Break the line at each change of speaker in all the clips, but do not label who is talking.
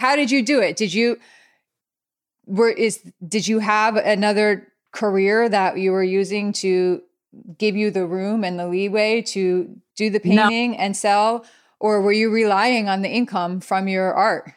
How did you do it? Did you were is did you have another career that you were using to give you the room and the leeway to do the painting no. and sell or were you relying on the income from your art?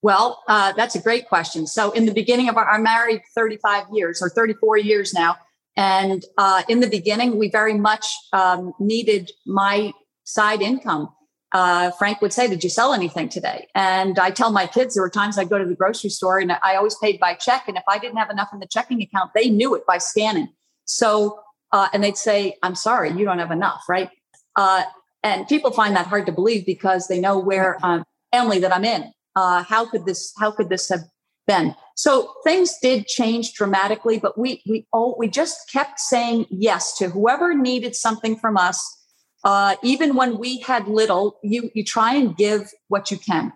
Well, uh, that's a great question. So, in the beginning of our, I'm married 35 years or 34 years now. And uh, in the beginning, we very much um, needed my side income. Uh, Frank would say, Did you sell anything today? And I tell my kids there were times I'd go to the grocery store and I always paid by check. And if I didn't have enough in the checking account, they knew it by scanning. So, uh, and they'd say, I'm sorry, you don't have enough, right? Uh, and people find that hard to believe because they know where um, family that I'm in uh, how could this how could this have been so things did change dramatically but we we oh we just kept saying yes to whoever needed something from us uh, even when we had little you you try and give what you can.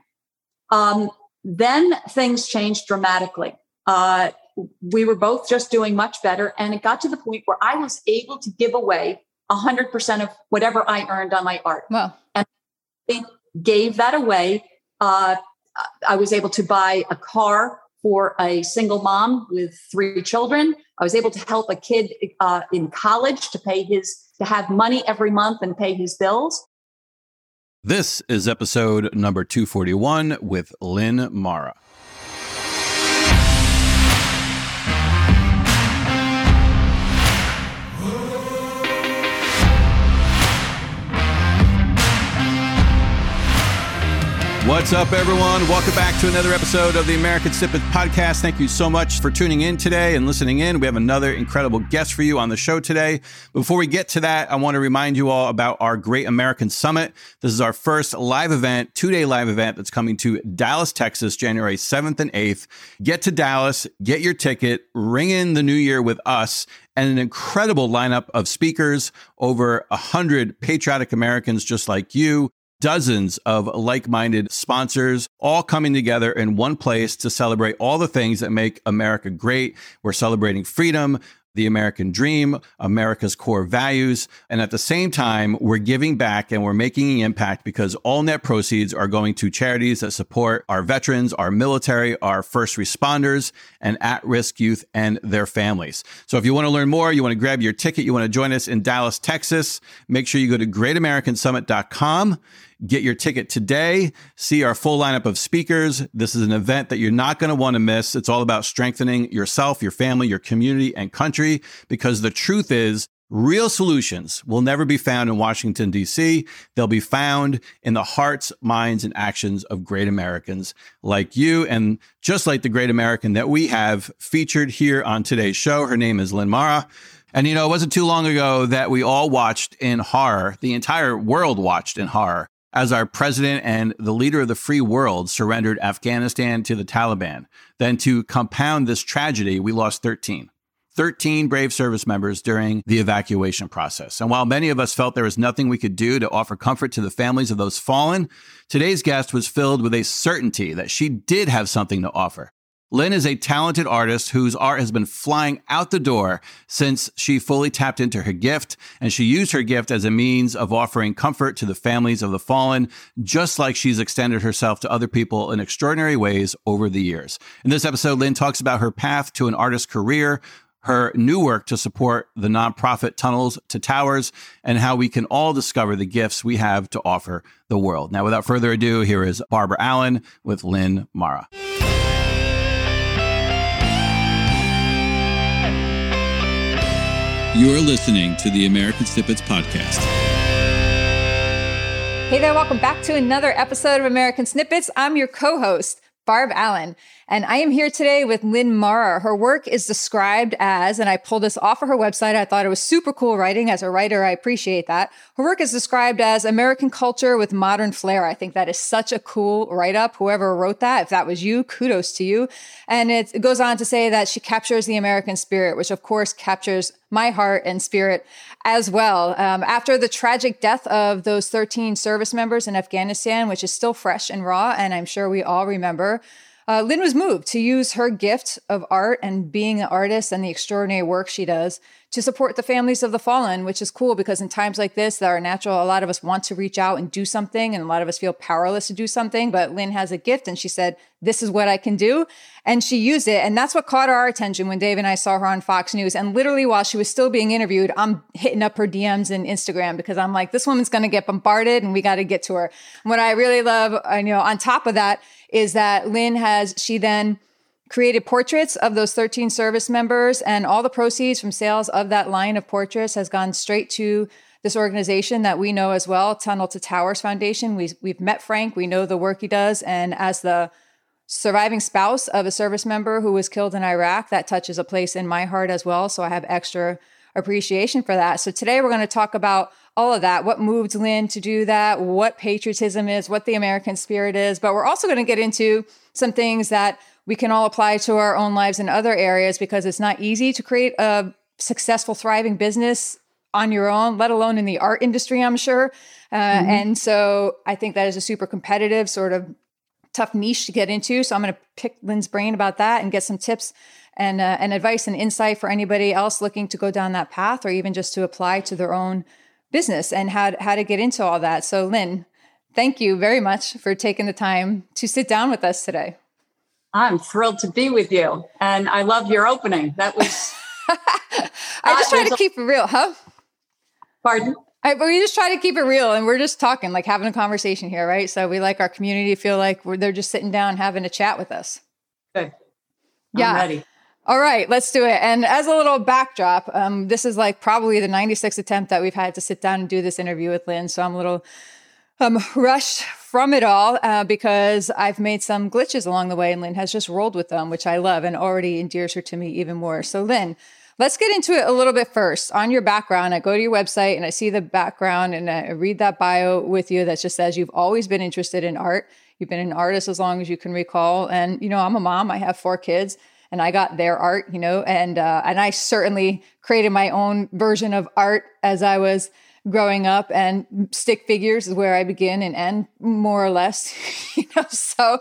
Um, then things changed dramatically. Uh, we were both just doing much better and it got to the point where i was able to give away 100% of whatever i earned on my art.
Wow.
and gave that away. Uh, I was able to buy a car for a single mom with three children. I was able to help a kid uh, in college to pay his to have money every month and pay his bills.
This is episode number 241 with Lynn Mara. What's up, everyone? Welcome back to another episode of the American Snippets podcast. Thank you so much for tuning in today and listening in. We have another incredible guest for you on the show today. Before we get to that, I want to remind you all about our Great American Summit. This is our first live event, two day live event that's coming to Dallas, Texas, January 7th and 8th. Get to Dallas, get your ticket, ring in the new year with us and an incredible lineup of speakers, over a hundred patriotic Americans just like you, dozens of like minded sponsors all coming together in one place to celebrate all the things that make America great. We're celebrating freedom, the American dream, America's core values. And at the same time, we're giving back and we're making an impact because all net proceeds are going to charities that support our veterans, our military, our first responders, and at risk youth and their families. So if you want to learn more, you want to grab your ticket, you want to join us in Dallas, Texas, make sure you go to greatamericansummit.com. Get your ticket today. See our full lineup of speakers. This is an event that you're not going to want to miss. It's all about strengthening yourself, your family, your community, and country because the truth is, Real solutions will never be found in Washington, D.C. They'll be found in the hearts, minds, and actions of great Americans like you. And just like the great American that we have featured here on today's show, her name is Lynn Mara. And you know, it wasn't too long ago that we all watched in horror, the entire world watched in horror, as our president and the leader of the free world surrendered Afghanistan to the Taliban. Then, to compound this tragedy, we lost 13. 13 brave service members during the evacuation process. And while many of us felt there was nothing we could do to offer comfort to the families of those fallen, today's guest was filled with a certainty that she did have something to offer. Lynn is a talented artist whose art has been flying out the door since she fully tapped into her gift, and she used her gift as a means of offering comfort to the families of the fallen, just like she's extended herself to other people in extraordinary ways over the years. In this episode, Lynn talks about her path to an artist's career, her new work to support the nonprofit Tunnels to Towers, and how we can all discover the gifts we have to offer the world. Now, without further ado, here is Barbara Allen with Lynn Mara. You're listening to the American Snippets Podcast.
Hey there, welcome back to another episode of American Snippets. I'm your co host, Barb Allen. And I am here today with Lynn Mara. Her work is described as, and I pulled this off of her website. I thought it was super cool writing. As a writer, I appreciate that. Her work is described as American culture with modern flair. I think that is such a cool write up. Whoever wrote that, if that was you, kudos to you. And it, it goes on to say that she captures the American spirit, which of course captures my heart and spirit as well. Um, after the tragic death of those 13 service members in Afghanistan, which is still fresh and raw, and I'm sure we all remember, uh, Lynn was moved to use her gift of art and being an artist and the extraordinary work she does to support the families of the fallen, which is cool because in times like this, that are natural, a lot of us want to reach out and do something, and a lot of us feel powerless to do something. But Lynn has a gift, and she said, This is what I can do. And she used it. And that's what caught our attention when Dave and I saw her on Fox News. And literally, while she was still being interviewed, I'm hitting up her DMs and Instagram because I'm like, This woman's going to get bombarded, and we got to get to her. And what I really love, you know, on top of that, is that Lynn has, she then, created portraits of those 13 service members, and all the proceeds from sales of that line of portraits has gone straight to this organization that we know as well, Tunnel to Towers Foundation. We, we've met Frank, we know the work he does, and as the surviving spouse of a service member who was killed in Iraq, that touches a place in my heart as well. So I have extra appreciation for that. So today we're going to talk about all of that, what moved Lynn to do that, what patriotism is, what the American spirit is, but we're also going to get into some things that we can all apply to our own lives in other areas because it's not easy to create a successful, thriving business on your own, let alone in the art industry, I'm sure. Uh, mm-hmm. And so I think that is a super competitive sort of tough niche to get into. So I'm going to pick Lynn's brain about that and get some tips and uh, and advice and insight for anybody else looking to go down that path or even just to apply to their own business and how how to get into all that. So Lynn, thank you very much for taking the time to sit down with us today.
I'm thrilled to be with you. And I love your opening. That was.
I just try to keep it real, huh?
Pardon?
I, we just try to keep it real and we're just talking, like having a conversation here, right? So we like our community feel like they're just sitting down having a chat with us.
Good. I'm
yeah.
ready.
All right, let's do it. And as a little backdrop, um, this is like probably the 96th attempt that we've had to sit down and do this interview with Lynn. So I'm a little um, rushed from it all uh, because I've made some glitches along the way, and Lynn has just rolled with them, which I love and already endears her to me even more. So, Lynn, let's get into it a little bit first. On your background, I go to your website and I see the background and I read that bio with you that just says you've always been interested in art. You've been an artist as long as you can recall. And, you know, I'm a mom, I have four kids and I got their art, you know, and uh, and I certainly created my own version of art as I was growing up and stick figures is where I begin and end more or less, you know, so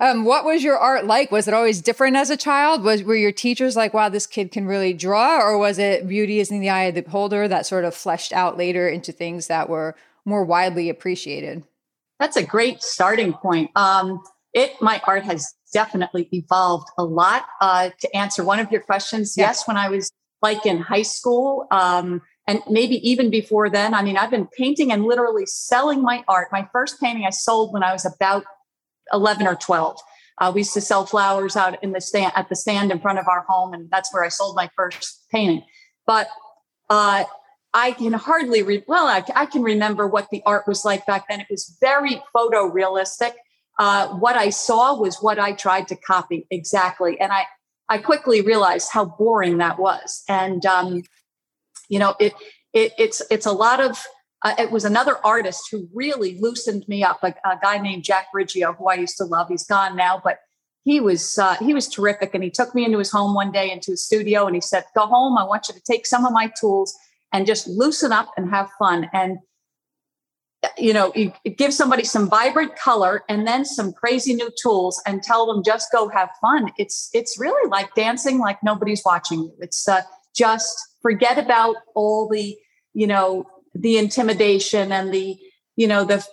um, what was your art like? Was it always different as a child? Was were your teachers like, wow, this kid can really draw, or was it beauty is in the eye of the beholder that sort of fleshed out later into things that were more widely appreciated?
That's a great starting point. Um, it my art has definitely evolved a lot. Uh, to answer one of your questions, yeah. yes, when I was like in high school, um, and maybe even before then. I mean, I've been painting and literally selling my art. My first painting I sold when I was about 11 or 12. Uh, we used to sell flowers out in the stand at the stand in front of our home, and that's where I sold my first painting. But uh, I can hardly read. Well, I, I, can remember what the art was like back then. It was very photorealistic. Uh, what I saw was what I tried to copy exactly, and I I quickly realized how boring that was. And um, you know it, it it's it's a lot of uh, it was another artist who really loosened me up a, a, guy named jack riggio who i used to love. He's gone now but he was uh, he was terrific. And he took me into his home one day into his studio and he said go home. I want you to take some of my tools and just loosen up and have fun. And you know you give somebody some vibrant color and then some crazy new tools and tell them just go have fun. It's it's really like dancing like nobody's watching you. It's uh, just forget about all the you know the intimidation and the you know the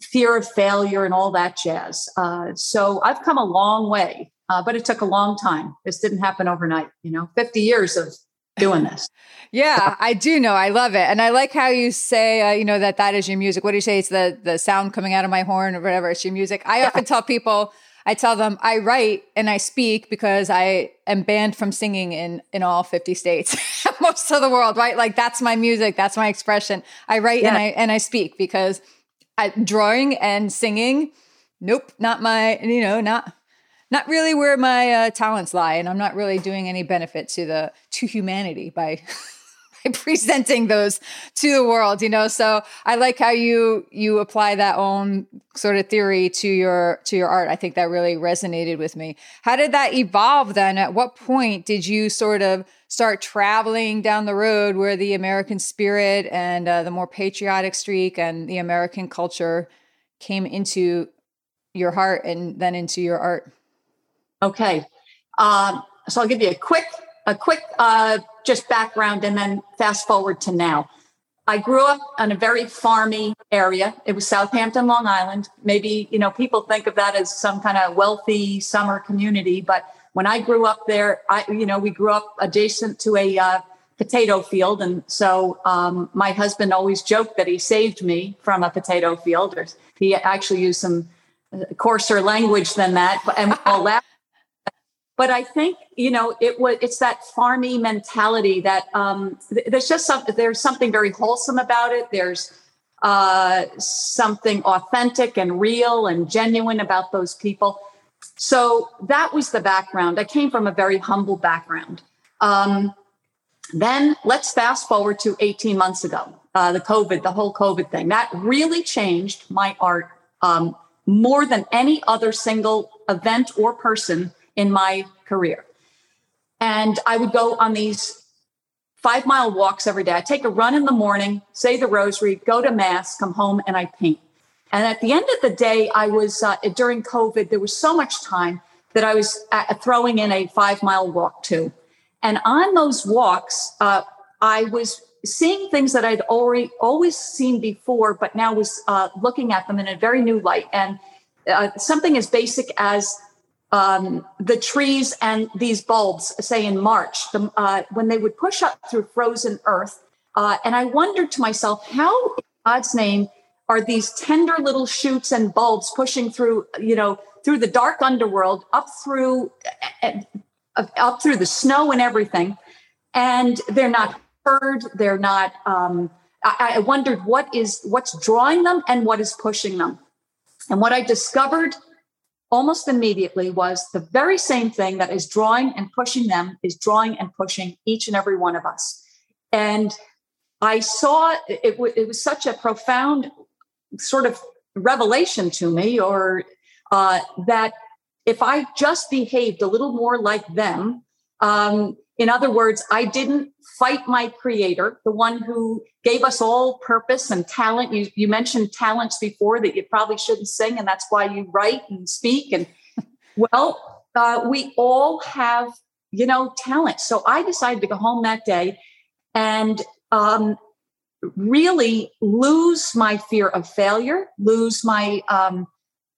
fear of failure and all that jazz. Uh, so i've come a long way uh, but it took a long time. This didn't happen overnight you know 50 years of doing this.
Yeah i do know. I love it. And i like how you say uh, you know that that is your music. What do you say? It's the the sound coming out of my horn or whatever. It's your music. I often tell people I tell them I write and I speak because I am banned from singing in in all 50 states, most of the world, right? Like that's my music, that's my expression. I write yeah. and I and I speak because I, drawing and singing, nope, not my, you know, not not really where my uh, talents lie, and I'm not really doing any benefit to the to humanity by presenting those to the world you know? So i like how you you apply that own sort of theory to your to your art. I think that really resonated with me. How did that evolve then? At what point did you sort of start traveling down the road where the american spirit and uh, the more patriotic streak and the american culture came into your heart and then into your art?
Okay. Um, so i'll give you a quick a quick uh, just background and then fast forward to now. I grew up in a very farmy area. It was Southampton, Long Island. Maybe, you know, people think of that as some kind of wealthy summer community. But when I grew up there, I, you know, we grew up adjacent to a uh, potato field. And so um, my husband always joked that he saved me from a potato field. He actually used some uh, coarser language than that. And we all laughed but I think you know it was it's that farmy mentality that um, there's just some there's something very wholesome about it. There's uh, something authentic and real and genuine about those people. So that was the background. I came from a very humble background. Um, then let's fast forward to 18 months ago, uh, the COVID, the whole COVID thing. That really changed my art um, more than any other single event or person in my career. And I would go on these five mile walks every day. I take a run in the morning, say the rosary, go to mass, come home, and I paint. And at the end of the day, I was uh, during COVID, there was so much time that I was uh, throwing in a five mile walk too. And on those walks, uh, I was seeing things that I'd already always seen before, but now was uh, looking at them in a very new light. And uh, something as basic as um, the trees and these bulbs, say in March, the, uh, when they would push up through frozen earth. Uh, and I wondered to myself, how in God's name are these tender little shoots and bulbs pushing through, you know, through the dark underworld, up through, uh, up through the snow and everything, and they're not heard. They're not. Um, I, I wondered what is what's drawing them and what is pushing them. And what I discovered almost immediately was the very same thing that is drawing and pushing them is drawing and pushing each and every one of us. And I saw it, w- it was such a profound sort of revelation to me, or uh, that if I just behaved a little more like them, um, in other words, I didn't fight my creator, the one who gave us all purpose and talent. You, you mentioned talents before that you probably shouldn't sing, and that's why you write and speak. And well, uh, we all have, you know, talent. So I decided to go home that day and um, really lose my fear of failure, lose my um,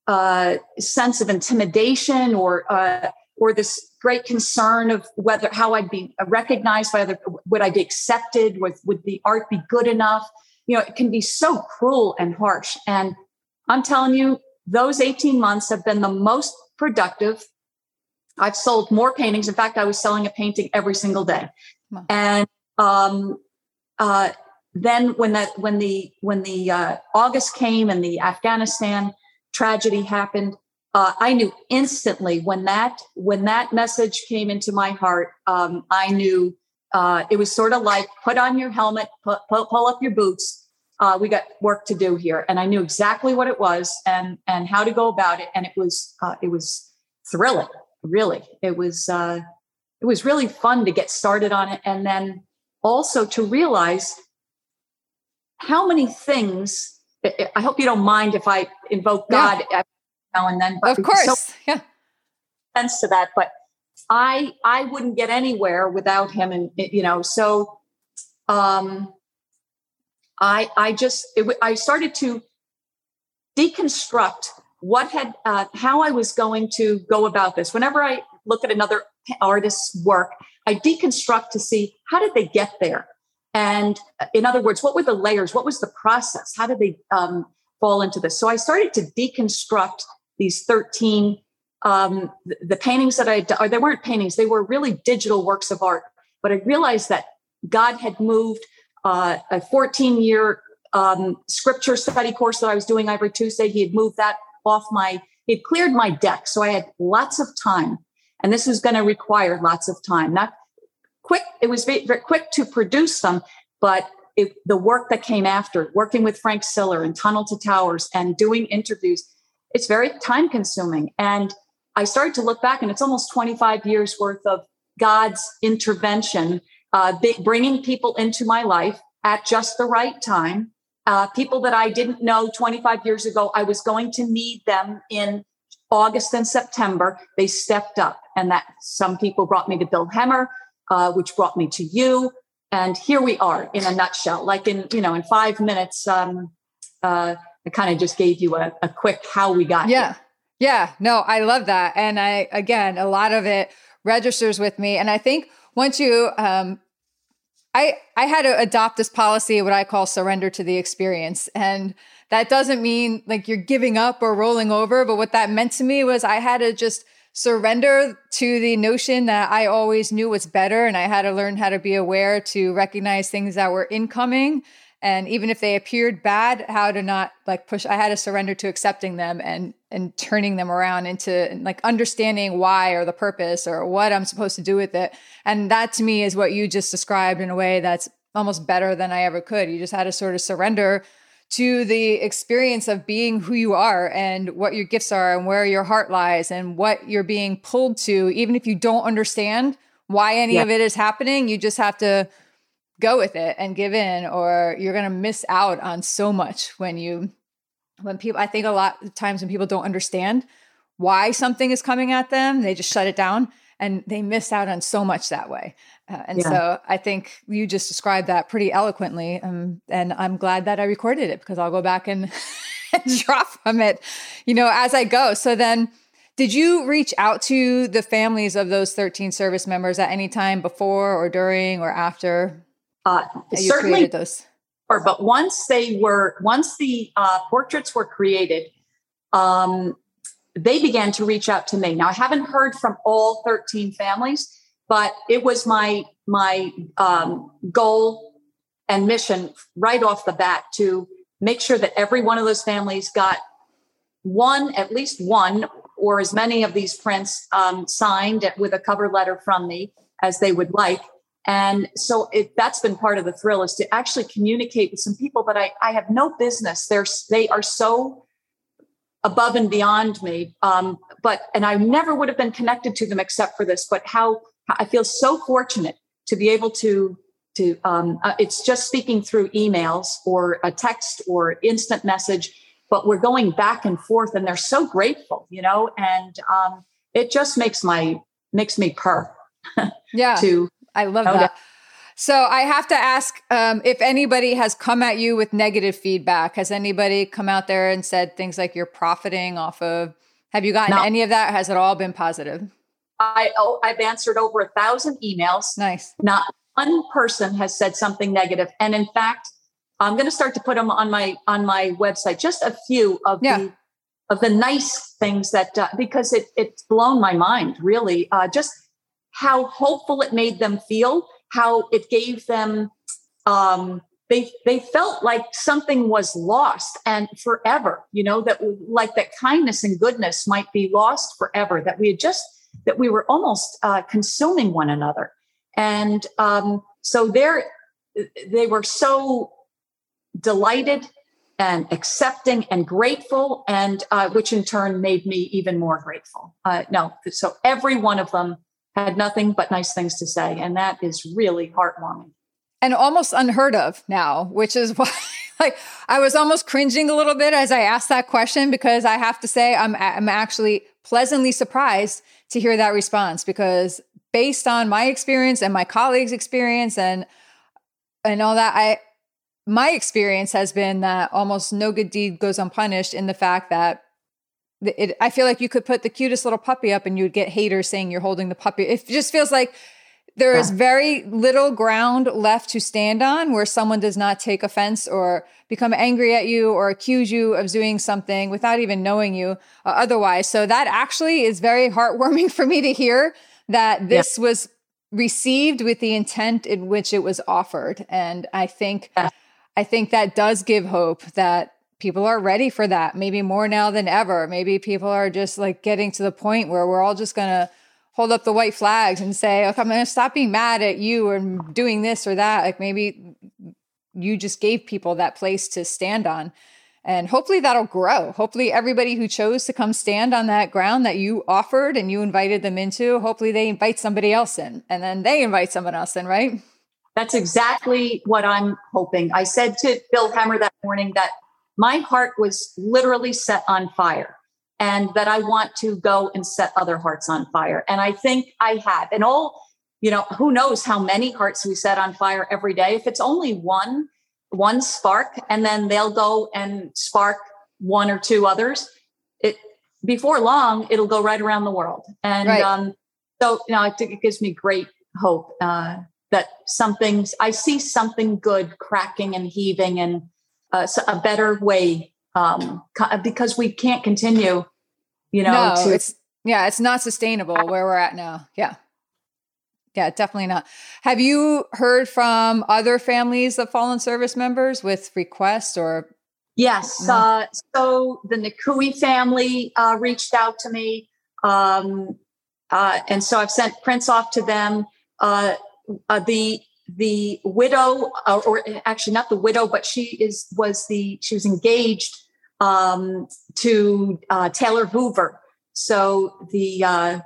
uh, sense of intimidation or uh, or this great concern of whether how I'd be recognized by other, would I be accepted? Would, would the art be good enough? You know, it can be so cruel and harsh. And I'm telling you, those 18 months have been the most productive. I've sold more paintings. In fact, I was selling a painting every single day. And um, uh, then when that when the when the uh, August came and the Afghanistan tragedy happened, uh, I knew instantly when that when that message came into my heart. Um, I knew uh, it was sort of like put on your helmet, pull, pull, pull up your boots. Uh, we got work to do here, and I knew exactly what it was and and how to go about it. And it was uh, it was thrilling, really. It was uh, it was really fun to get started on it, and then also to realize how many things. I hope you don't mind if I invoke God. Yeah now and then.
But of course, so yeah.
Sense to that, but I I wouldn't get anywhere without him, and you know, so um, I I just it, I started to deconstruct what had uh, how I was going to go about this. Whenever I look at another artist's work, I deconstruct to see how did they get there, and uh, in other words, what were the layers? What was the process? How did they um, fall into this? So I started to deconstruct these 13 um, the, paintings that I or they weren't paintings, they were really digital works of art. But I realized that God had moved uh, a 14 year um, scripture study course that I was doing every Tuesday. He had moved that off my, he had cleared my deck. So I had lots of time. And this is going to require lots of time. Not quick, it was very, very quick to produce them, but it, the work that came after, working with Frank Siller and Tunnel to Towers and doing interviews, it's very time consuming. And I started to look back, and it's almost 25 years worth of God's intervention, uh, bringing people into my life at just the right time. Uh, people that I didn't know 25 years ago, I was going to need them in August and September. They stepped up, and that some people brought me to Bill Hemmer. uh, which brought me to you. And here we are in a nutshell. Like in, you know, in five minutes, um, uh, I kind of just gave you a, a quick how we got
yeah.
here.
Yeah. No, I love that. And I, again, a lot of it registers with me. And I think once you, um, I, I had to adopt this policy, what I call surrender to the experience. And that doesn't mean like you're giving up or rolling over. But what that meant to me was I had to just surrender to the notion that I always knew what's better. And I had to learn how to be aware to recognize things that were incoming. And even if they appeared bad, how to not like push, I had to surrender to accepting them and, and turning them around into like understanding why or the purpose or what I'm supposed to do with it. And that to me is what you just described in a way that's almost better than I ever could. You just had to sort of surrender to the experience of being who you are and what your gifts are and where your heart lies and what you're being pulled to, even if you don't understand why any yeah. of it is happening, you just have to go with it and give in, or you're going to miss out on so much when you, when people, I think a lot of times when people don't understand why something is coming at them, they just shut it down and they miss out on so much that way. Uh, and yeah. so I think you just described that pretty eloquently. Um, and I'm glad that I recorded it because I'll go back and, and draw from it, you know, as I go. So then, did you reach out to the families of those 13 service members at any time before or during or after
uh, you created those? Or, but once they were, once the uh, portraits were created, um, they began to reach out to me. Now I haven't heard from all 13 families, but it was my my um, goal and mission right off the bat to make sure that every one of those families got one, at least one, or as many of these prints um, signed with a cover letter from me as they would like. And so it, that's been part of the thrill is to actually communicate with some people that I, I have no business. They're, they are so above and beyond me. Um, but, and I never would have been connected to them except for this, but how I feel so fortunate to be able to, to, um, uh, it's just speaking through emails or a text or instant message, but we're going back and forth and they're so grateful, you know, and, um, it just makes my, makes me purr.
yeah. to, I love that. So I have to ask um, if anybody has come at you with negative feedback. Has anybody come out there and said things like you're profiting off of? Have you gotten no. any of that? Has it all been positive?
I oh, I've answered over a thousand emails.
Nice.
Not one person has said something negative, and in fact, I'm going to start to put them on my on my website. Just a few of yeah. the of the nice things that uh, because it it's blown my mind really. Uh, just how hopeful it made them feel how it gave them um, they they felt like something was lost and forever you know that like that kindness and goodness might be lost forever that we had just that we were almost uh, consuming one another. And um, so there they were so delighted and accepting and grateful and uh, which in turn made me even more grateful. Uh, no so every one of them had nothing but nice things to say. And that is really heartwarming.
And almost unheard of now, which is why like I was almost cringing a little bit as I asked that question because I have to say I'm I'm actually pleasantly surprised to hear that response because based on my experience and my colleagues' experience and and all that I my experience has been that almost no good deed goes unpunished in the fact that it, I feel like you could put the cutest little puppy up and you would get haters saying you're holding the puppy. It just feels like there is very little ground left to stand on where someone does not take offense or become angry at you or accuse you of doing something without even knowing you uh, otherwise. So that actually is very heartwarming for me to hear that this yeah. was received with the intent in which it was offered. And I think yeah. I think that does give hope that people are ready for that, maybe more now than ever. Maybe people are just like getting to the point where we're all just going to hold up the white flags and say, okay, I'm going to stop being mad at you and doing this or that. Like maybe you just gave people that place to stand on. And hopefully that'll grow. Hopefully, everybody who chose to come stand on that ground that you offered and you invited them into, hopefully they invite somebody else in and then they invite someone else in, right?
That's exactly what I'm hoping. I said to Bill Hemmer that morning that my heart was literally set on fire and that I want to go and set other hearts on fire. And I think I have. And all you know, who knows how many hearts we set on fire every day. If it's only one, one spark, and then they'll go and spark one or two others, it before long it'll go right around the world. And right. um, so, you know, I think it gives me great hope uh, that something I see something good cracking and heaving and uh, a better way um, because we can't continue. You know,
no, to- it's yeah, it's not sustainable where we're at now. Yeah. Yeah, definitely not. Have you heard from other families of fallen service members with requests or?
Yes. Uh, so the Nikoui family uh, reached out to me. Um, uh, and so I've sent prints off to them. Uh, uh, the the widow, uh, or actually not the widow, but she is was the she was engaged um, to uh, Taylor Hoover. So the uh,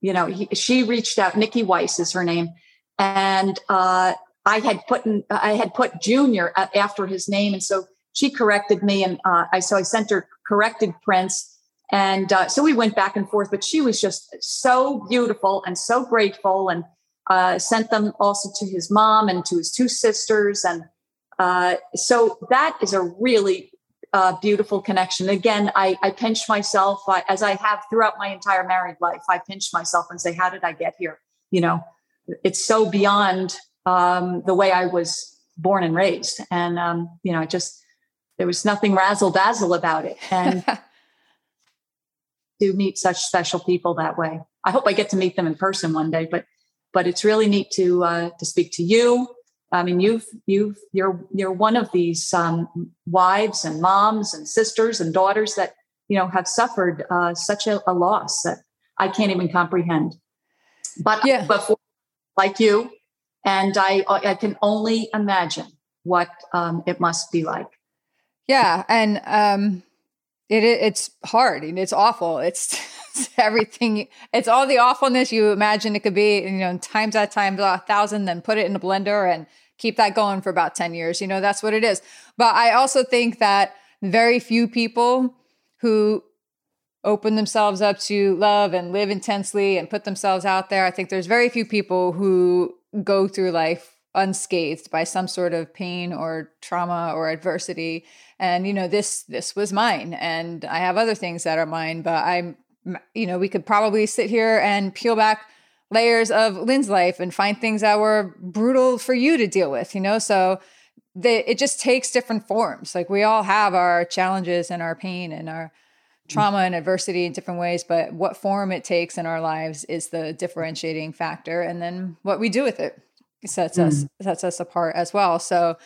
you know, he, she reached out. Nikki Weiss is her name, and uh, I had put in, I had put Junior after his name, and so she corrected me, and uh, I so I sent her corrected prints, and uh, so we went back and forth. But she was just so beautiful and so grateful, and uh, sent them also to his mom and to his two sisters, and uh, so that is a really uh, beautiful connection. Again, I, I pinch myself I, as I have throughout my entire married life. I pinch myself and say, "How did I get here?" You know, it's so beyond um, the way I was born and raised, and um, you know, I just there was nothing razzle dazzle about it, and to meet such special people that way. I hope I get to meet them in person one day, but but it's really neat to uh, to speak to you I mean, you've you've you're you're one of these um, wives and moms and sisters and daughters that you know have suffered uh, such a, a, loss that I can't even comprehend. But yeah. before, like you, and I I can only imagine what um, it must be like.
Yeah, and um, it it's hard and it's awful. It's, it's everything. It's all the awfulness you imagine it could be. You know, times that times a thousand. Then put it in a blender and keep that going for about ten years. You know, that's what it is. But I also think that very few people who open themselves up to love and live intensely and put themselves out there. I think there's very few people who go through life unscathed by some sort of pain or trauma or adversity and you know this this was mine and i have other things that are mine but i'm you know we could probably sit here and peel back layers of lynn's life and find things that were brutal for you to deal with you know? So the, it just takes different forms. Like we all have our challenges and our pain and our trauma and adversity in different ways but what form it takes in our lives is the differentiating factor and then what we do with it sets mm. us sets us apart as well. So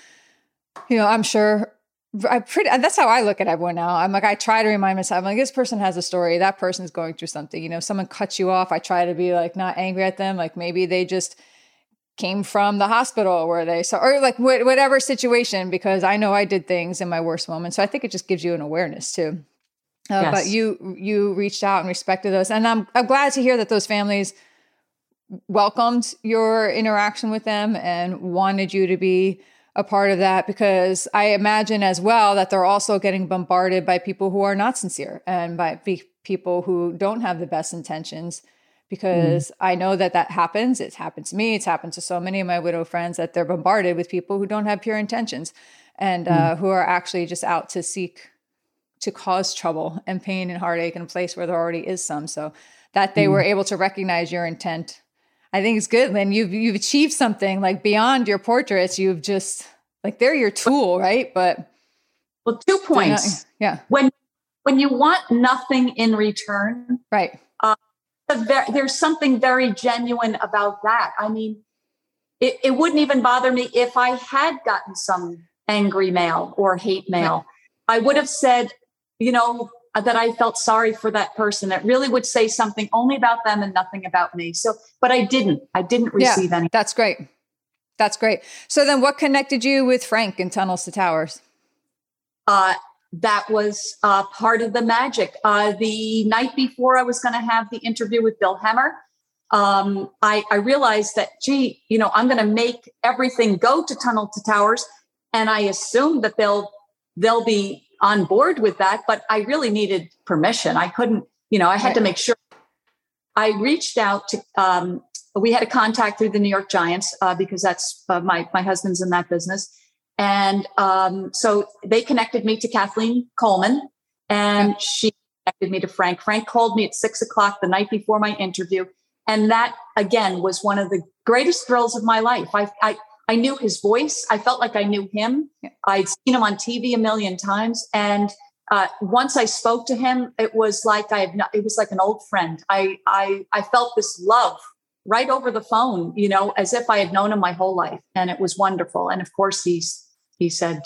you know i'm sure I pretty that's how I look at everyone now. I'm like I try to remind myself I'm like this person has a story. That person's going through something. You know, someone cuts you off. I try to be like not angry at them. Like maybe they just came from the hospital where they saw or like wh- whatever situation because I know I did things in my worst moments. So I think it just gives you an awareness too. Uh, yes. But you you reached out and respected those, and I'm I'm glad to hear that those families welcomed your interaction with them and wanted you to be a part of that because I imagine as well that they're also getting bombarded by people who are not sincere and by people who don't have the best intentions. Because mm. I know that that happens. It's happened to me. It's happened to so many of my widow friends that they're bombarded with people who don't have pure intentions and mm. uh, who are actually just out to seek to cause trouble and pain and heartache in a place where there already is some. So that they mm. were able to recognize your intent I think it's good, Lynn. You've you've achieved something like beyond your portraits. You've just like they're your tool, right? But
well, two points.
Not, yeah.
When when you want nothing in return,
right?
Uh, there's something very genuine about that. I mean, it, it wouldn't even bother me if I had gotten some angry mail or hate mail. Right. I would have said, you know, that I felt sorry for that person that really would say something only about them and nothing about me. So, but I didn't. I didn't receive
yeah,
any.
That's great. That's great. So then what connected you with Frank in Tunnels to Towers?
Uh, that was uh, part of the magic. Uh, the night before I was going to have the interview with Bill Hemmer, um, I, I realized that, gee, you know, I'm going to make everything go to Tunnel to Towers. And I assume that they'll they'll be on board with that, but I really needed permission. I couldn't, you know, I had to make sure. I reached out to um, we had a contact through the New York Giants uh, because that's uh, my my husband's in that business, and um, so they connected me to Kathleen Coleman, and she connected me to Frank. Frank called me at six o'clock the night before my interview, and that again was one of the greatest thrills of my life. I I, I knew his voice. I felt like I knew him. I'd seen him on TV a million times, and uh, once I spoke to him, it was like I had not, it was like an old friend. I I I felt this love right over the phone, you know, as if I had known him my whole life, and it was wonderful. And of course, he's he said,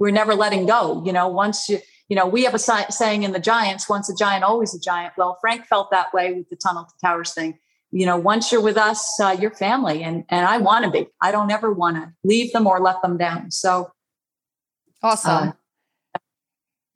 "We're never letting go." You know, once you you know, we have a saying in the Giants: "Once a giant, always a giant." Well, Frank felt that way with the Tunnel to Towers thing. You know, once you're with us, uh, you're family, and and I want to be. I don't ever want to leave them or let them down. So
awesome. Uh,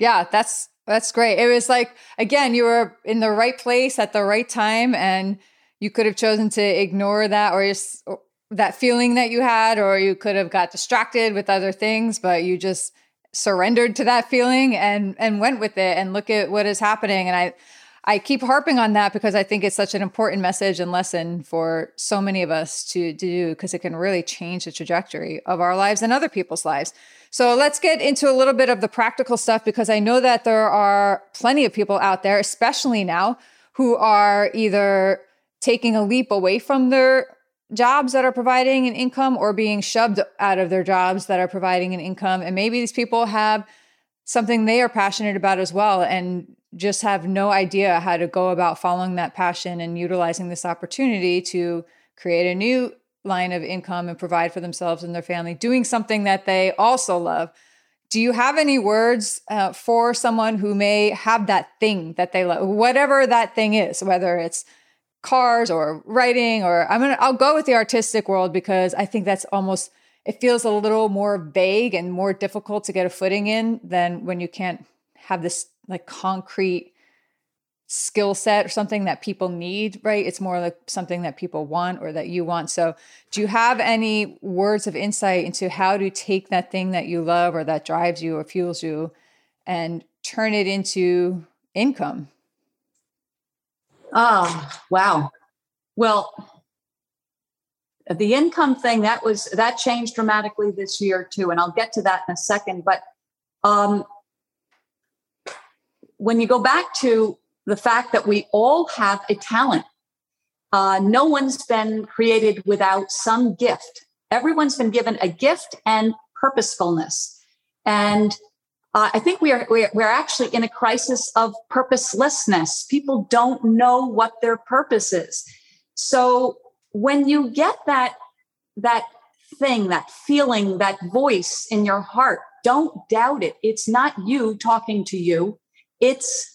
yeah, that's that's great. It was like again, you were in the right place at the right time, and you could have chosen to ignore that or just that feeling that you had, or you could have got distracted with other things, but you just surrendered to that feeling and and went with it. And look at what is happening. And I I keep harping on that because I think it's such an important message and lesson for so many of us to, to do because it can really change the trajectory of our lives and other people's lives. So let's get into a little bit of the practical stuff because I know that there are plenty of people out there, especially now, who are either taking a leap away from their jobs that are providing an income or being shoved out of their jobs that are providing an income. And maybe these people have something they are passionate about as well and just have no idea how to go about following that passion and utilizing this opportunity to create a new line of income and provide for themselves and their family, doing something that they also love. Do you have any words uh, for someone who may have that thing that they love, whatever that thing is, whether it's cars or writing or I'm gonna I'll go with the artistic world because I think that's almost it feels a little more vague and more difficult to get a footing in than when you can't have this like concrete skill set or something that people need, right? It's more like something that people want or that you want. So, do you have any words of insight into how to take that thing that you love or that drives you or fuels you and turn it into income?
Oh, wow. Well, the income thing that was that changed dramatically this year too and I'll get to that in a second, but um when you go back to the fact that we all have a talent. Uh, no one's been created without some gift. Everyone's been given a gift and purposefulness. And uh, I think we are we're, we're actually in a crisis of purposelessness. People don't know what their purpose is. So when you get that that thing, that feeling, that voice in your heart, don't doubt it. It's not you talking to you. It's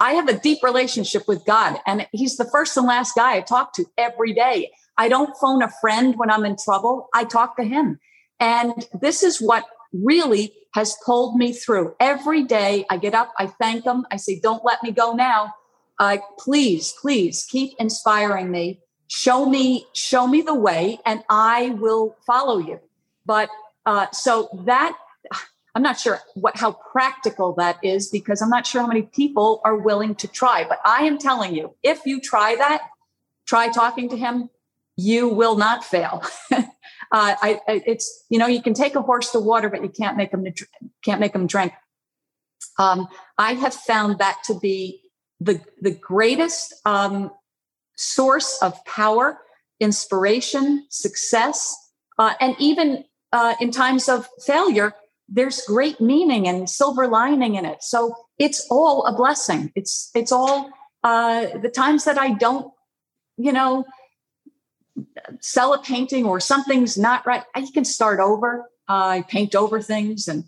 I have a deep relationship with God, and He's the first and last guy I talk to every day. I don't phone a friend when I'm in trouble, I talk to Him. And this is what really has pulled me through. Every day I get up, I thank Him, I say, Don't let me go now. Uh, please, please keep inspiring me. Show me, show me the way, and I will follow you. But uh, so that I'm not sure what how practical that is because I'm not sure how many people are willing to try. But I am telling you, if you try that, try talking to him, you will not fail. uh, I, it's you know you can take a horse to water, but you can't make them can't make them drink. Um, I have found that to be the the greatest um, source of power, inspiration, success, uh, and even uh, in times of failure there's great meaning and silver lining in it. So it's all a blessing. It's it's all uh, the times that I don't, you know, sell a painting or something's not right. I can start over. I paint over things and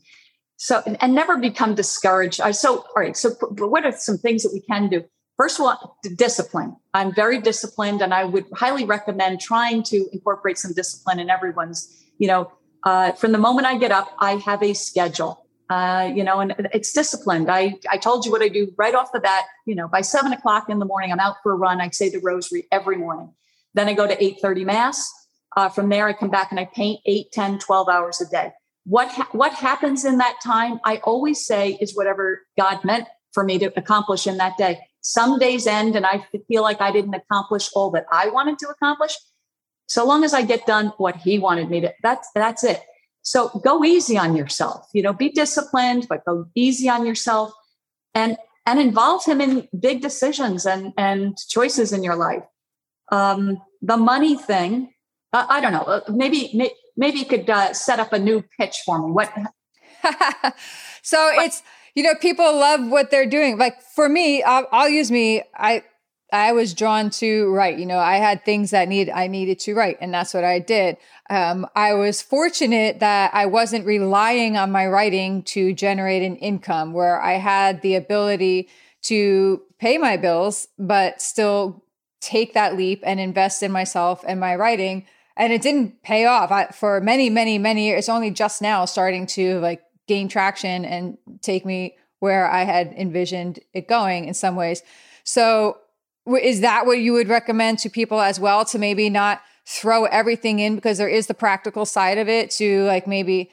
so and, and never become discouraged. I so all right. So but what are some things that we can do? First of all, discipline. I'm very disciplined, and I would highly recommend trying to incorporate some discipline in everyone's, you know, uh, from the moment I get up, I have a schedule. Uh, you know, and it's disciplined. I I told you what I do right off the bat. You know, by seven o'clock in the morning, I'm out for a run. I say the rosary every morning. Then I go to 8:30 mass. Uh, from there, I come back and I paint 8, 10, 12 hours a day. What ha- what happens in that time? I always say is whatever God meant for me to accomplish in that day. some days end and I feel like I didn't accomplish all that I wanted to accomplish. So long as I get done what he wanted me to, that's that's it. So go easy on yourself. You know, be disciplined, but go easy on yourself and and involve him in big decisions and and choices in your life. Um, the money thing, uh, I don't know. Uh, maybe maybe you could uh, set up a new pitch for me. What?
so what? it's you know people love what they're doing. Like for me, I'll, I'll use me. I I was drawn to write. You know, I had things that need I needed to write, and that's what I did. Um, I was fortunate that I wasn't relying on my writing to generate an income, where I had the ability to pay my bills, but still take that leap and invest in myself and my writing. And it didn't pay off I, for many, many, many years. It's only just now starting to like gain traction and take me where I had envisioned it going in some ways. So is that what you would recommend to people as well to maybe not throw everything in because there is the practical side of it to like maybe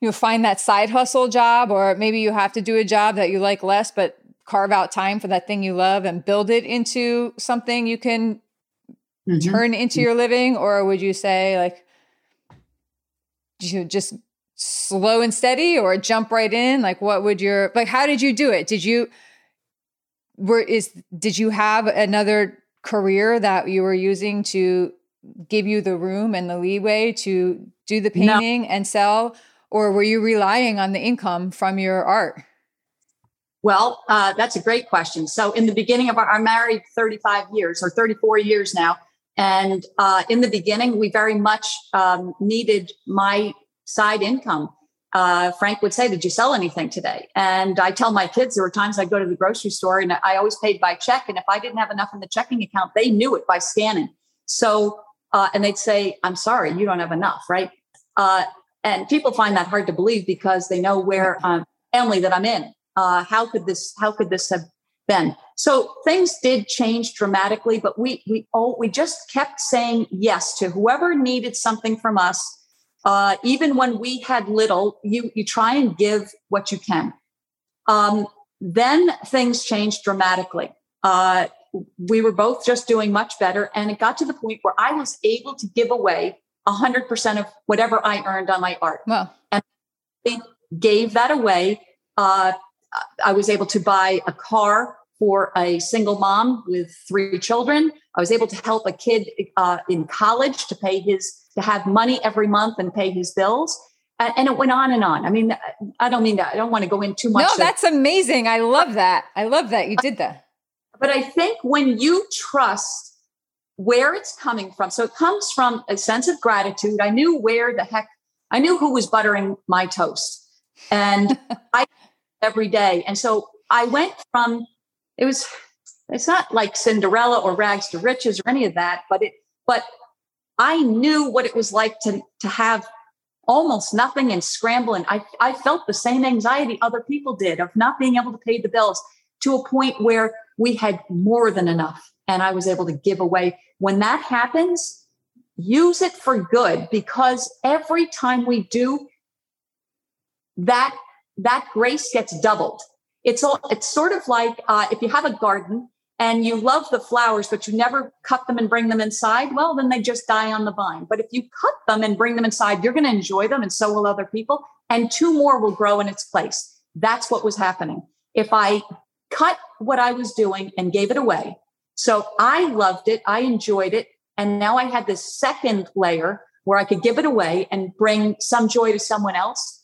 you know, find that side hustle job or maybe you have to do a job that you like less but carve out time for that thing you love and build it into something you can mm-hmm. turn into your living? Or would you say like you just slow and steady or jump right in? Like what would your like how did you do it? Did you were is did you have another career that you were using to give you the room and the leeway to do the painting no. and sell? Or were you relying on the income from your art?
Well uh, that's a great question. So in the beginning of our, our married 35 years or 34 years now and uh, in the beginning we very much um, needed my side income uh, Frank would say, Did you sell anything today? And I tell my kids there were times I'd go to the grocery store and I always paid by check. And if I didn't have enough in the checking account, they knew it by scanning. So, uh, and they'd say, I'm sorry, you don't have enough, right? Uh, and people find that hard to believe because they know where um, family that I'm in. Uh, how could this? How could this have been? So things did change dramatically, but we we oh we just kept saying yes to whoever needed something from us uh, even when we had little, you you try and give what you can. Um, then things changed dramatically. Uh, we were both just doing much better, and it got to the point where I was able to give away hundred percent of whatever I earned on my art.
Wow!
And I gave that away. Uh, I was able to buy a car for a single mom with three children. I was able to help a kid uh, in college to pay his to have money every month and pay his bills. And, and it went on and on. I mean, I don't mean that. I don't want to go in too much.
No, that's amazing. I love that. I love that you did that.
But I think when you trust where it's coming from, so it comes from a sense of gratitude. I knew where the heck, I knew who was buttering my toast, and I every day. And so I went from it was it's not like Cinderella or rags to riches or any of that, but it but I knew what it was like to, to have almost nothing and scrambling. I, I felt the same anxiety other people did of not being able to pay the bills to a point where we had more than enough and I was able to give away. When that happens, use it for good because every time we do that, that grace gets doubled. It's all, it's sort of like uh, if you have a garden and you love the flowers, but you never cut them and bring them inside, well, then they just die on the vine. But if you cut them and bring them inside, you're going to enjoy them, and so will other people. And two more will grow in its place. That's what was happening. If I cut what I was doing and gave it away, so I loved it, I enjoyed it. And now I had this second layer where I could give it away and bring some joy to someone else.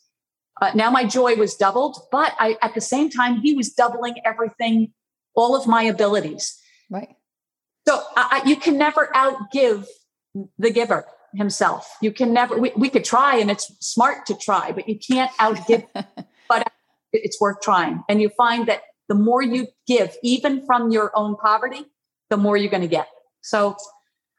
Uh, now my joy was doubled, but I, at the same time, he was doubling everything all of my abilities.
Right.
So I, you can never outgive the giver himself. You can never, we, we could try and it's smart to try, but you can't outgive, but it's worth trying. And you find that the more you give, even from your own poverty, the more you're going to get. So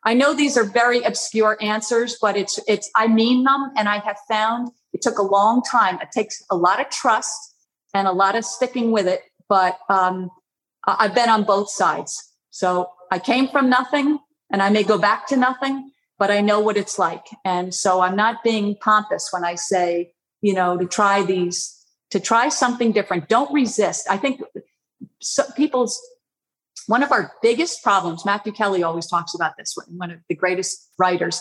I know these are very obscure answers, but it's, it's, I mean them. And I have found it took a long time. It takes a lot of trust and a lot of sticking with it. But, um, I've been on both sides. So I came from nothing and I may go back to nothing, but I know what it's like. And so I'm not being pompous when I say, you know, to try these, to try something different. Don't resist. I think so, people's one of our biggest problems, Matthew Kelly always talks about this, one of the greatest writers,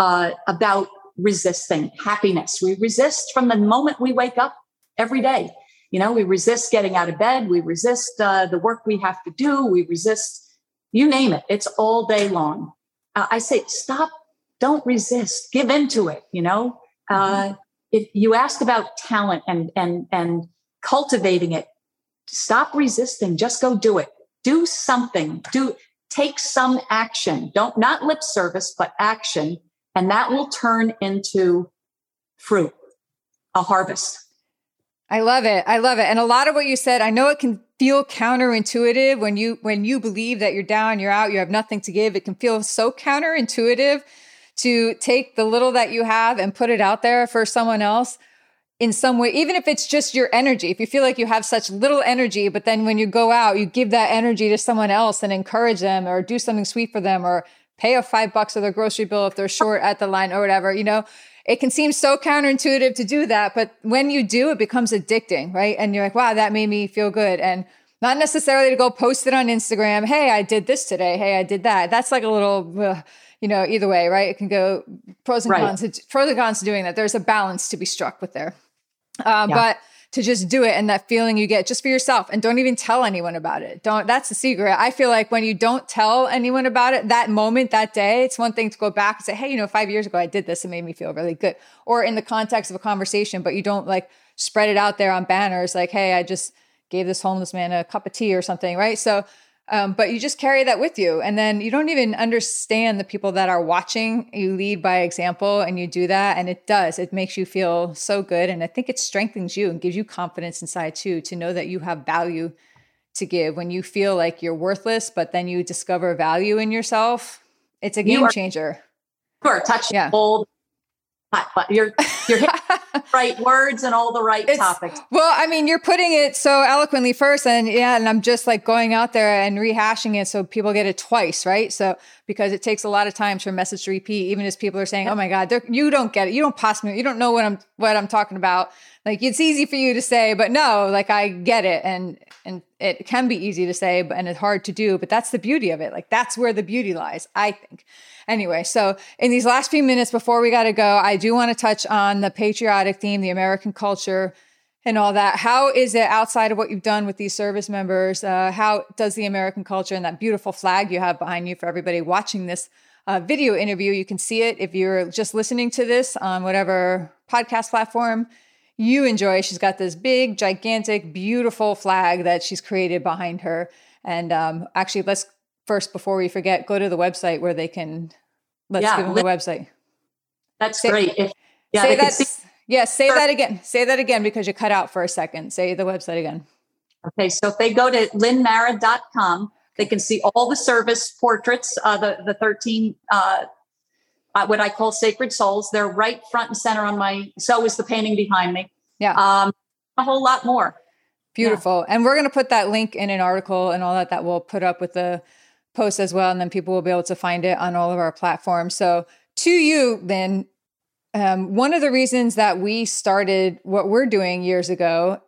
uh, about resisting happiness. We resist from the moment we wake up every day. You know, we resist getting out of bed. We resist uh, the work we have to do. We resist, you name it. It's all day long. Uh, I say, stop, don't resist, give into it. You know, mm-hmm. if you ask about talent and and and cultivating it, stop resisting. Just go do it. Do something. Do take some action. Don't not lip service, but action, and that will turn into fruit, a harvest.
I love it. I love it. And a lot of what you said, I know it can feel counterintuitive when you when you believe that you're down, you're out, you have nothing to give. It can feel so counterintuitive to take the little that you have and put it out there for someone else in some way, even if it's just your energy. If you feel like you have such little energy, but then when you go out, you give that energy to someone else and encourage them or do something sweet for them or pay a five bucks of their grocery bill if they're short at the line or whatever, you know, it can seem so counterintuitive to do that, but when you do, it becomes addicting, right? And you're like, wow, that made me feel good. And not necessarily to go post it on Instagram. Hey, I did this today. Hey, I did that. That's like a little, you know, either way, right? It can go pros and right. cons. Pros and cons to doing that. There's a balance to be struck with there. Uh, yeah. But to just do it and that feeling you get just for yourself and don't even tell anyone about it. Don't, that's the secret. I feel like when you don't tell anyone about it, that moment, that day, it's one thing to go back and say, Hey, you know, five years ago, I did this. It made me feel really good. Or in the context of a conversation, but you don't like spread it out there on banners like, Hey, I just gave this homeless man a cup of tea or something. Right. So, um, but you just carry that with you. And then you don't even understand the people that are watching. You lead by example and you do that. And it does, it makes you feel so good. And I think it strengthens you and gives you confidence inside too, to know that you have value to give. When you feel like you're worthless, but then you discover value in yourself, it's a game you are, changer.
You are touching yeah. But you're you're right words and all the right it's, topics.
Well, I mean, you're putting it so eloquently first, and yeah, and I'm just like going out there and rehashing it so people get it twice, right? So because it takes a lot of times for a message to repeat, even as people are saying, "Oh my God, you don't get it, you don't possibly, you don't know what I'm what I'm talking about." Like it's easy for you to say, but no, like I get it, and and it can be easy to say, but and it's hard to do. But that's the beauty of it. Like that's where the beauty lies, I think. Anyway, so in these last few minutes before we got to go, I do want to touch on the patriotic theme, the American culture, and all that. How is it outside of what you've done with these service members? Uh, how does the American culture and that beautiful flag you have behind you for everybody watching this uh, video interview? You can see it if you're just listening to this on whatever podcast platform you enjoy. She's got this big, gigantic, beautiful flag that she's created behind her. And um, actually, let's first, before we forget, go to the website where they can. Let's yeah, give them the website.
That's say, great. If,
yeah, say that. See- yeah, say that again. Say that again because you cut out for a second. Say the website again.
Okay, so if they go to lynnmara.com, they can see all the service portraits, uh, the, the 13, uh, uh, what I call sacred souls. They're right front and center on my, so is the painting behind me.
Yeah.
Um, a whole lot more.
Beautiful. Yeah. And we're going to put that link in an article and all that that we'll put up with the post as well. And then people will be able to find it on all of our platforms. So to you, then, um, one of the reasons that we started what we're doing years ago,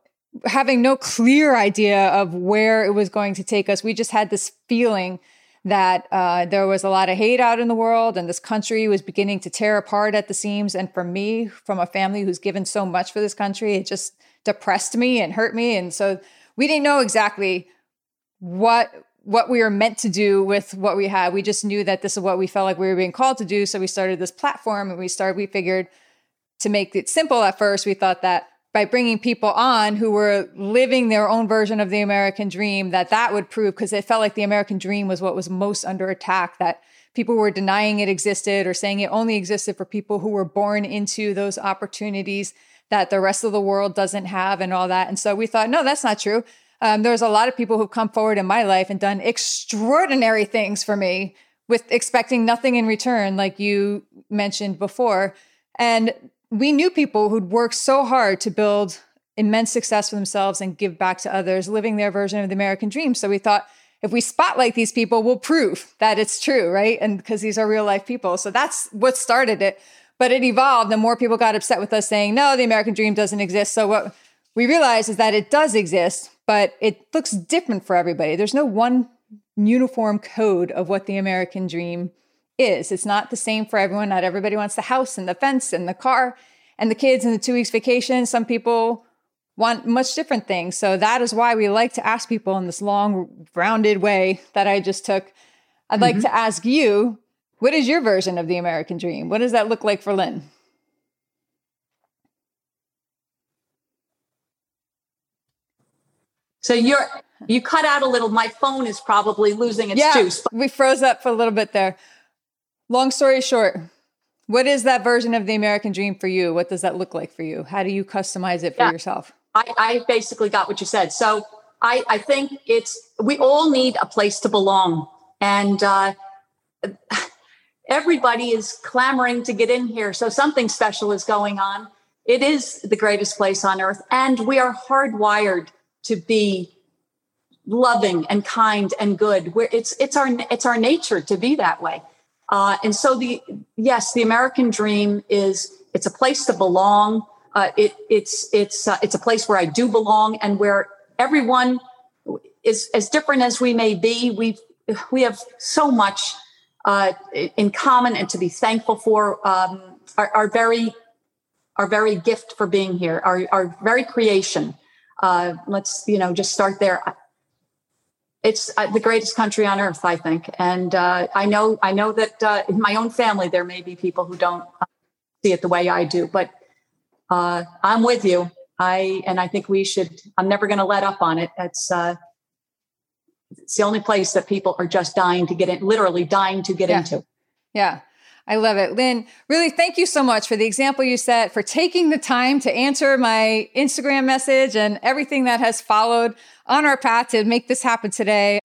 having no clear idea of where it was going to take us, we just had this feeling that uh, there was a lot of hate out in the world and this country was beginning to tear apart at the seams. And for me, from a family who's given so much for this country, it just depressed me and hurt me. And so we didn't know exactly what what we were meant to do with what we had. We just knew that this is what we felt like we were being called to do. So we started this platform and we started, we figured to make it simple at first, we thought that by bringing people on who were living their own version of the American dream, that that would prove, because it felt like the American dream was what was most under attack, that people were denying it existed or saying it only existed for people who were born into those opportunities that the rest of the world doesn't have and all that. And so we thought, no, that's not true. Um, there's a lot of people who've come forward in my life and done extraordinary things for me with expecting nothing in return, like you mentioned before. And we knew people who'd worked so hard to build immense success for themselves and give back to others, living their version of the American dream. So we thought, if we spotlight these people, we'll prove that it's true, right? And because these are real life people. So that's what started it. But it evolved, and more people got upset with us saying, no, the American dream doesn't exist. So what we realize is that it does exist, but it looks different for everybody. There's no one uniform code of what the American dream is. It's not the same for everyone. Not everybody wants the house and the fence and the car and the kids and the two weeks vacation. Some people want much different things. So that is why we like to ask people in this long, rounded way that I just took. I'd mm-hmm. like to ask you, what is your version of the American dream? What does that look like for Lynn?
So you're you cut out a little. My phone is probably losing its
yeah,
juice.
We froze up for a little bit there. Long story short, what is that version of the American dream for you? What does that look like for you? How do you customize it for yeah, yourself?
I, I basically got what you said. So I, I think it's we all need a place to belong, and uh, everybody is clamoring to get in here. So something special is going on. It is the greatest place on earth, and we are hardwired to be loving and kind and good. Where it's it's our it's our nature to be that way. Uh, and so the yes, the American dream is it's a place to belong. Uh, it, it's it's uh, it's a place where I do belong and where everyone is as different as we may be. We we have so much uh, in common and to be thankful for. Um, our, our, very our very gift for being here, our our very creation. Uh, let's you know just start there it's uh, the greatest country on earth, I think. And uh, I know, I know that uh, in my own family there may be people who don't uh, see it the way I do, but uh, I'm with you. I and I think we should. I'm never going to let up on it. It's uh, it's the only place that people are just dying to get in, literally dying to get
yeah.
into.
Yeah. I love it. Lynn, really thank you so much for the example you set, for taking the time to answer my Instagram message and everything that has followed on our path to make this happen today.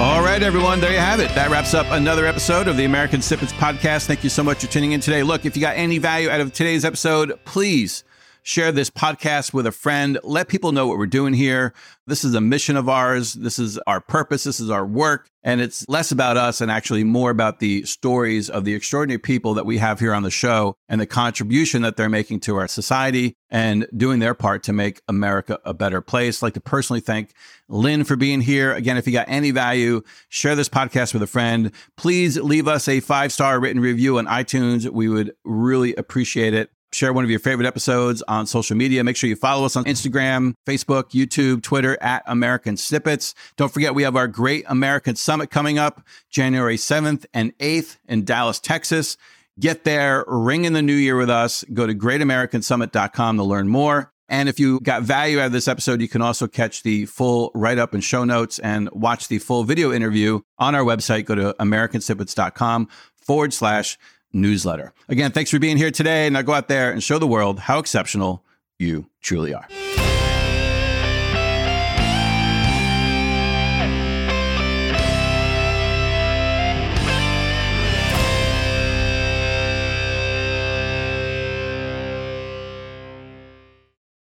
All right, everyone, there you have it. That wraps up another episode of the American Snippets podcast. Thank you so much for tuning in today. Look, if you got any value out of today's episode, please share this podcast with a friend. Let people know what we're doing here. This is a mission of ours. This is our purpose. This is our work. And it's less about us and actually more about the stories of the extraordinary people that we have here on the show and the contribution that they're making to our society and doing their part to make America a better place. I'd like to personally thank Lynn for being here. Again, if you got any value, share this podcast with a friend. Please leave us a five star written review on iTunes. We would really appreciate it share one of your favorite episodes on social media. Make sure you follow us on Instagram, Facebook, YouTube, Twitter at American Snippets. Don't forget, we have our Great American Summit coming up January 7th and 8th in Dallas, Texas. Get there, ring in the new year with us. Go to greatamericansummit.com to learn more. And if you got value out of this episode, you can also catch the full write up and show notes and watch the full video interview on our website. Go to americansnippets.com forward slash newsletter. Again, thanks for being here today. Now go out there and show the world how exceptional you truly are.